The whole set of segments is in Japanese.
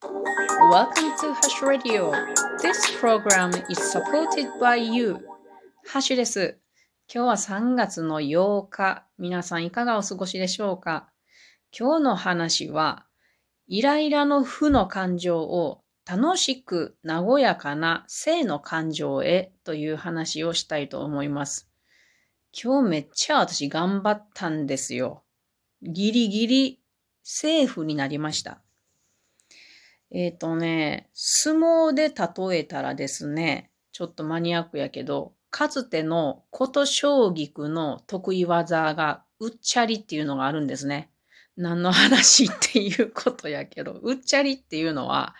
Welcome to Hash Radio. This program is supported by you. ハッシュです。今日は3月の8日。皆さんいかがお過ごしでしょうか？今日の話は、イライラの負の感情を楽しく和やかな性の感情へという話をしたいと思います。今日めっちゃ私頑張ったんですよ。ギリギリセーフになりました。えっ、ー、とね、相撲で例えたらですね、ちょっとマニアックやけど、かつての琴将棋の得意技が、うっちゃりっていうのがあるんですね。何の話っていうことやけど、うっちゃりっていうのは、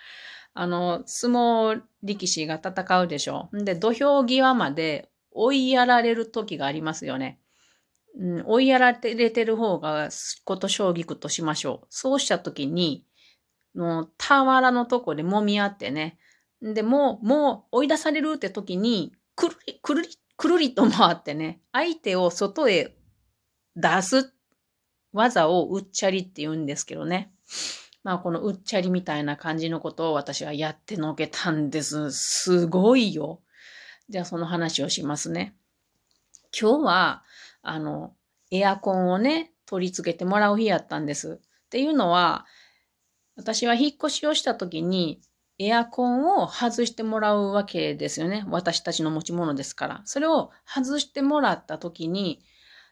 あの、相撲力士が戦うでしょ。で、土俵際まで追いやられる時がありますよね。うん、追いやられてる方が琴将棋としましょう。そうした時に、の、俵のとこで揉み合ってね。で、もう、もう追い出されるって時に、くるり、くるり、くるりと回ってね、相手を外へ出す技をうっちゃりって言うんですけどね。まあこのうっちゃりみたいな感じのことを私はやってのけたんです。すごいよ。じゃあその話をしますね。今日は、あの、エアコンをね、取り付けてもらう日やったんです。っていうのは、私は引っ越しをした時にエアコンを外してもらうわけですよね。私たちの持ち物ですから。それを外してもらった時に、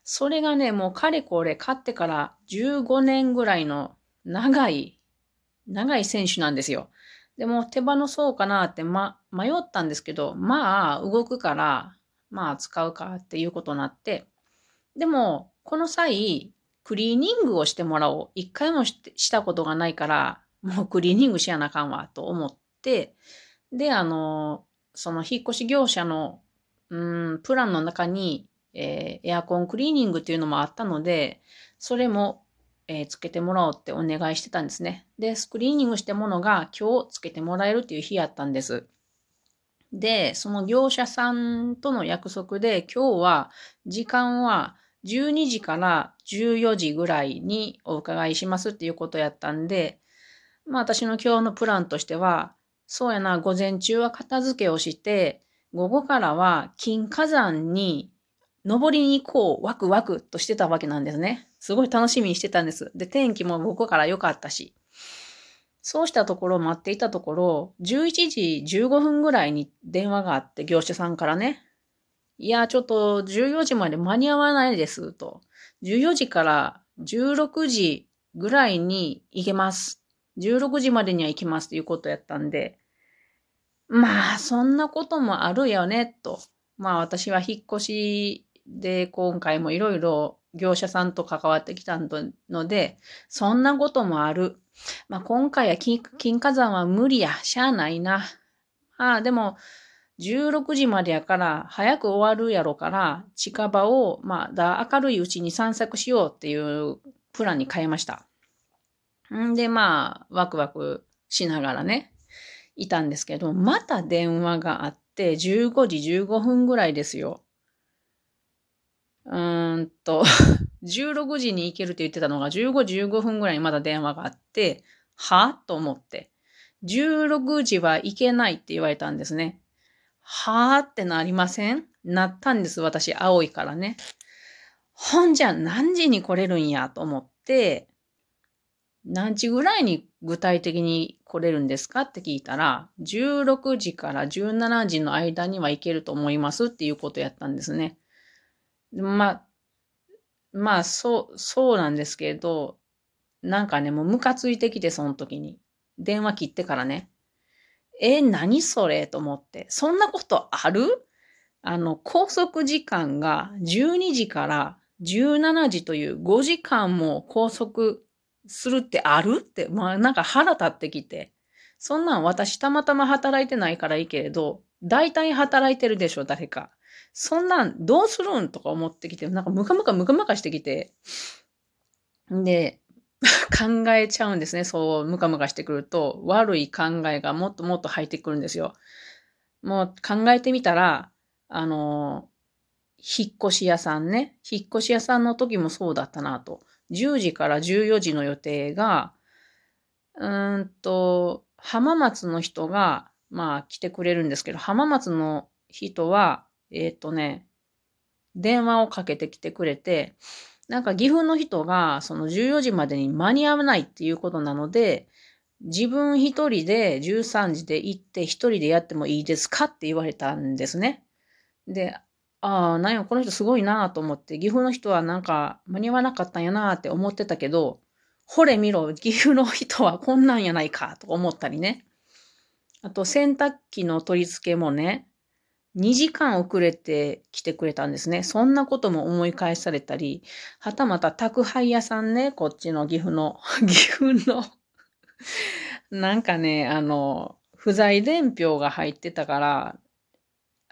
それがね、もうかれこれ買ってから15年ぐらいの長い、長い選手なんですよ。でも手放そうかなって、ま、迷ったんですけど、まあ動くから、まあ使うかっていうことになって、でもこの際、クリーニングをしてもらおう。一回もしたことがないから、もうクリーニングしやなあかんわ、と思って、で、あの、その引っ越し業者の、うん、プランの中に、えー、エアコンクリーニングっていうのもあったので、それも、えー、つけてもらおうってお願いしてたんですね。で、スクリーニングしたものが今日つけてもらえるっていう日やったんです。で、その業者さんとの約束で今日は時間は12時から14時ぐらいにお伺いしますっていうことやったんで、まあ私の今日のプランとしては、そうやな、午前中は片付けをして、午後からは金火山に登りに行こう、ワクワクとしてたわけなんですね。すごい楽しみにしてたんです。で、天気も午後から良かったし。そうしたところ待っていたところ、11時15分ぐらいに電話があって、業者さんからね。いや、ちょっと14時まで間に合わないです、と。14時から16時ぐらいに行けます。16時までには行きますということやったんで、まあ、そんなこともあるよね、と。まあ、私は引っ越しで今回もいろいろ業者さんと関わってきたので、そんなこともある。まあ、今回は金火山は無理や。しゃあないな。ああ、でも、16時までやから早く終わるやろから、近場を、ま、だ明るいうちに散策しようっていうプランに変えました。んで、まあ、ワクワクしながらね、いたんですけど、また電話があって、15時15分ぐらいですよ。うーんと、16時に行けるって言ってたのが15時15分ぐらいにまだ電話があって、はと思って。16時は行けないって言われたんですね。はーってなりません？なったんです、私、青いからね。ほんじゃ何時に来れるんやと思って、何時ぐらいに具体的に来れるんですかって聞いたら、16時から17時の間には行けると思いますっていうことやったんですね。まあ、まあ、そう、そうなんですけど、なんかね、もうムカついてきて、その時に。電話切ってからね。え、何それ？と思って。そんなことある？あの、拘束時間が12時から17時という5時間も拘束するってある？って、まあなんか腹立ってきて。そんなん私たまたま働いてないからいいけれど、大体働いてるでしょ、誰か。そんなんどうするん？とか思ってきて、なんかムカムカムカムカしてきて。で、考えちゃうんですね。そう、ムカムカしてくると、悪い考えがもっともっと入ってくるんですよ。もう考えてみたら、あの、引っ越し屋さんね。引っ越し屋さんの時もそうだったなと。10時から14時の予定が、うーんと、浜松の人が、まあ来てくれるんですけど、浜松の人は、えっ、とね、電話をかけてきてくれて、なんか岐阜の人がその14時までに間に合わないっていうことなので、自分一人で13時で行って一人でやってもいいですかって言われたんですね。で、ああ、なんや、この人すごいなと思って、岐阜の人はなんか間に合わなかったんやなって思ってたけど、ほれ見ろ、岐阜の人はこんなんやないかと思ったりね。あと洗濯機の取り付けもね、2時間遅れて来てくれたんですね。そんなことも思い返されたり、はたまた宅配屋さんね、こっちの岐阜の、岐阜のなんかね、あの、不在伝票が入ってたから、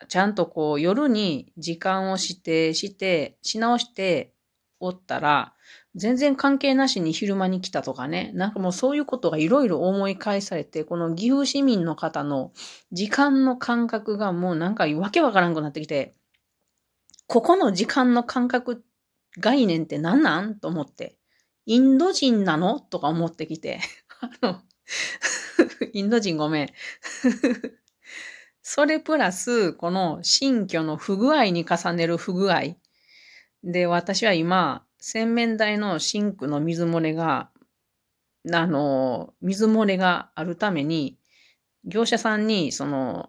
ちゃんとこう夜に時間を指定して、し直しておったら、全然関係なしに昼間に来たとかね、なんかもうそういうことがいろいろ思い返されて、この岐阜市民の方の時間の感覚がもうなんかわけわからんくなってきて、ここの時間の感覚概念って何なん？と思って、インド人なの？とか思ってきて、あの、インド人ごめん。それプラス、この新居の不具合に重ねる不具合。で、私は今、洗面台のシンクの水漏れが、あの、水漏れがあるために、業者さんに、その、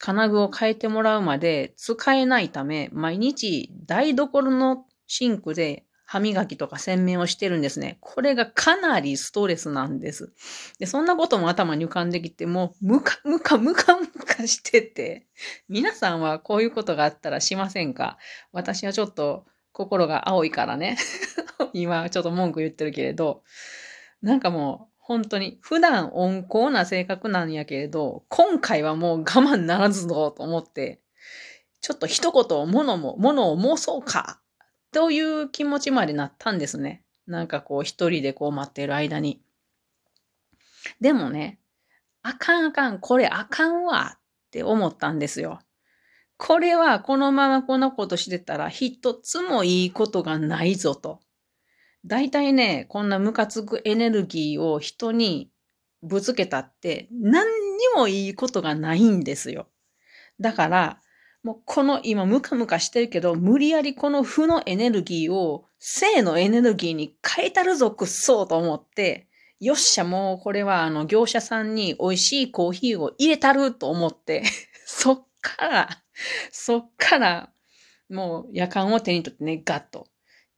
金具を変えてもらうまで使えないため、毎日台所のシンクで歯磨きとか洗面をしてるんですね。これがかなりストレスなんです。で、そんなことも頭に浮かんできて、もうムカムカムカムカ してて、皆さんはこういうことがあったらしませんか？私はちょっと心が青いからね。今ちょっと文句言ってるけれど、なんかもう本当に普段温厚な性格なんやけれど、今回はもう我慢ならずぞと思って、ちょっと一言物も、物を申そうかという気持ちまでなったんですね。なんかこう一人でこう待ってる間に。でもね、あかんあかん、これあかんわって思ったんですよ。これはこのままこんなことしてたら一つもいいことがないぞと。大体ね、こんなムカつくエネルギーを人にぶつけたって何にもいいことがないんですよ。だから、もうこの今ムカムカしてるけど、無理やりこの負のエネルギーを正のエネルギーに変えたるぞ、くっそうと思って、よっしゃ、もうこれはあの業者さんに美味しいコーヒーを入れたると思って、そっから、そっから、もう夜間を手に取ってね、ガッと。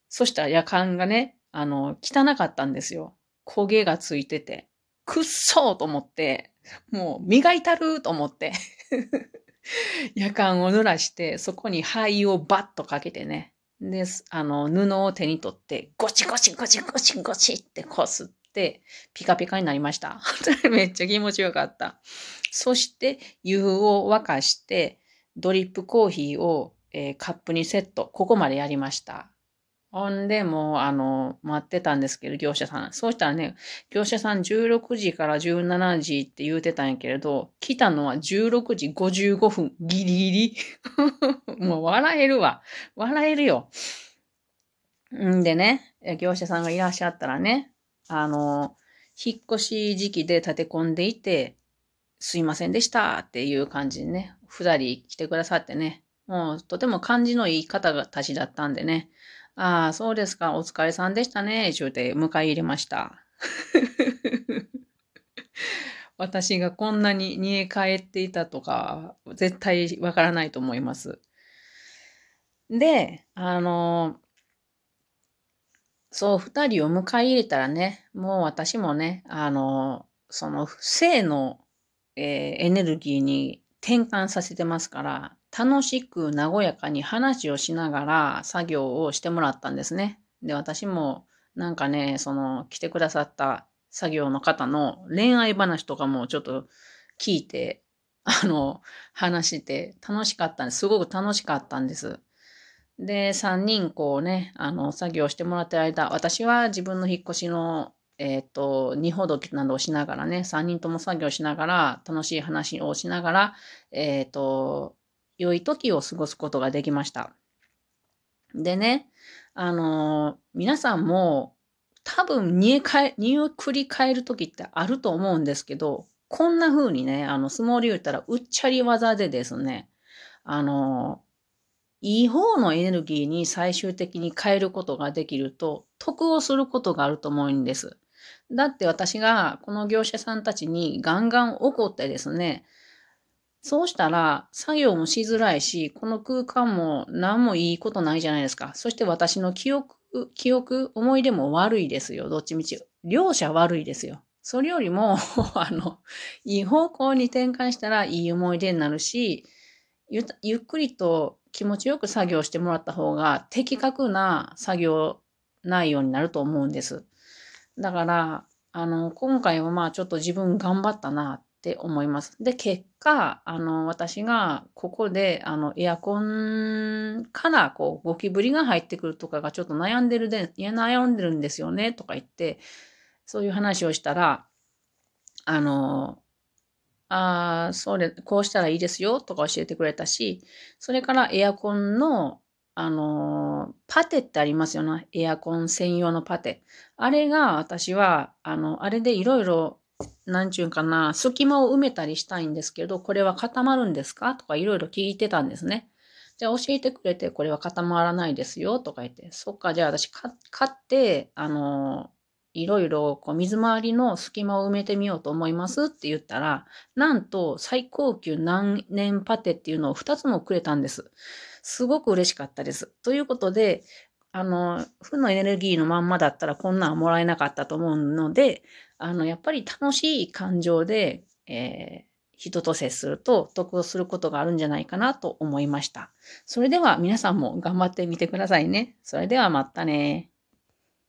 そしたら夜間がね、あの、汚かったんですよ。焦げがついてて。くっそーと思って、もう磨いたるーと思って 夜間を濡らして、そこに灰をバッとかけてね。で、あの、布を手に取って、ゴチゴチゴチゴチゴチってこすって、ピカピカになりました。めっちゃ気持ちよかった。そして、湯を沸かして、ドリップコーヒーを、えー、カップにセット。ここまでやりました。ほんで、もう、あの、待ってたんですけど、業者さん。そうしたらね、業者さん16時から17時って言うてたんやけれど、来たのは16時55分、ギリギリ。もう笑えるわ。笑えるよ。んでね、業者さんがいらっしゃったらね、あの、引っ越し時期で立て込んでいて、すいませんでしたっていう感じでね、二人来てくださってね、もうとても感じのいい方たちだったんでね、ああ、そうですか。お疲れさんでしたね。言うて迎え入れました。私がこんなに煮え返っていたとか、絶対わからないと思います。で、あの、そう、二人を迎え入れたらね、もう私もね、あの、その性の、えー、エネルギーに転換させてますから、楽しく和やかに話をしながら作業をしてもらったんですね。で、私もなんかね、その来てくださった作業の方の恋愛話とかもちょっと聞いて、あの、話して楽しかったんです。すごく楽しかったんです。で、3人こうね、あの、作業してもらってる間、私は自分の引っ越しの、えっ、ー、と、二ほどきなどをしながらね、3人とも作業しながら、楽しい話をしながら、えっ、ー、と、良い時を過ごすことができました。でね、あのー、皆さんも多分煮えかえ、煮を繰り返る時ってあると思うんですけど、こんな風にね、あの、相撲で言ったら、うっちゃり技でですね、あの、いい方のエネルギーに最終的に変えることができると、得をすることがあると思うんです。だって私がこの業者さんたちにガンガン怒ってですね、そうしたら作業もしづらいし、この空間も何もいいことないじゃないですか。そして私の記憶、記憶、思い出も悪いですよ。どっちみち。両者悪いですよ。それよりも、あの、いい方向に転換したらいい思い出になるし、ゆゆっくりと気持ちよく作業してもらった方が的確な作業内容になると思うんです。だから、あの、今回はまあちょっと自分頑張ったなって思います。で、結果、あの、私がここで、あの、エアコンからこう、ゴキブリが入ってくるとかがちょっと悩んでるで、いや、悩んでるんですよね、とか言って、そういう話をしたら、あの、ああ、それ、こうしたらいいですよとか教えてくれたし、それからエアコンの、あの、パテってありますよね。エアコン専用のパテ。あれが私は、あの、あれでいろいろ、なんちゅうかな、隙間を埋めたりしたいんですけど、これは固まるんですか？とかいろいろ聞いてたんですね。じゃあ教えてくれて、これは固まらないですよとか言って、そっか、じゃあ私買って、あの、いろいろこう水回りの隙間を埋めてみようと思いますって言ったら、なんと最高級何年パテっていうのを2つもくれたんです。すごく嬉しかったです。ということで、あの、負のエネルギーのまんまだったらこんなんもらえなかったと思うので、あの、やっぱり楽しい感情で、えー、人と接すると得をすることがあるんじゃないかなと思いました。それでは皆さんも頑張ってみてくださいね。それではまたね。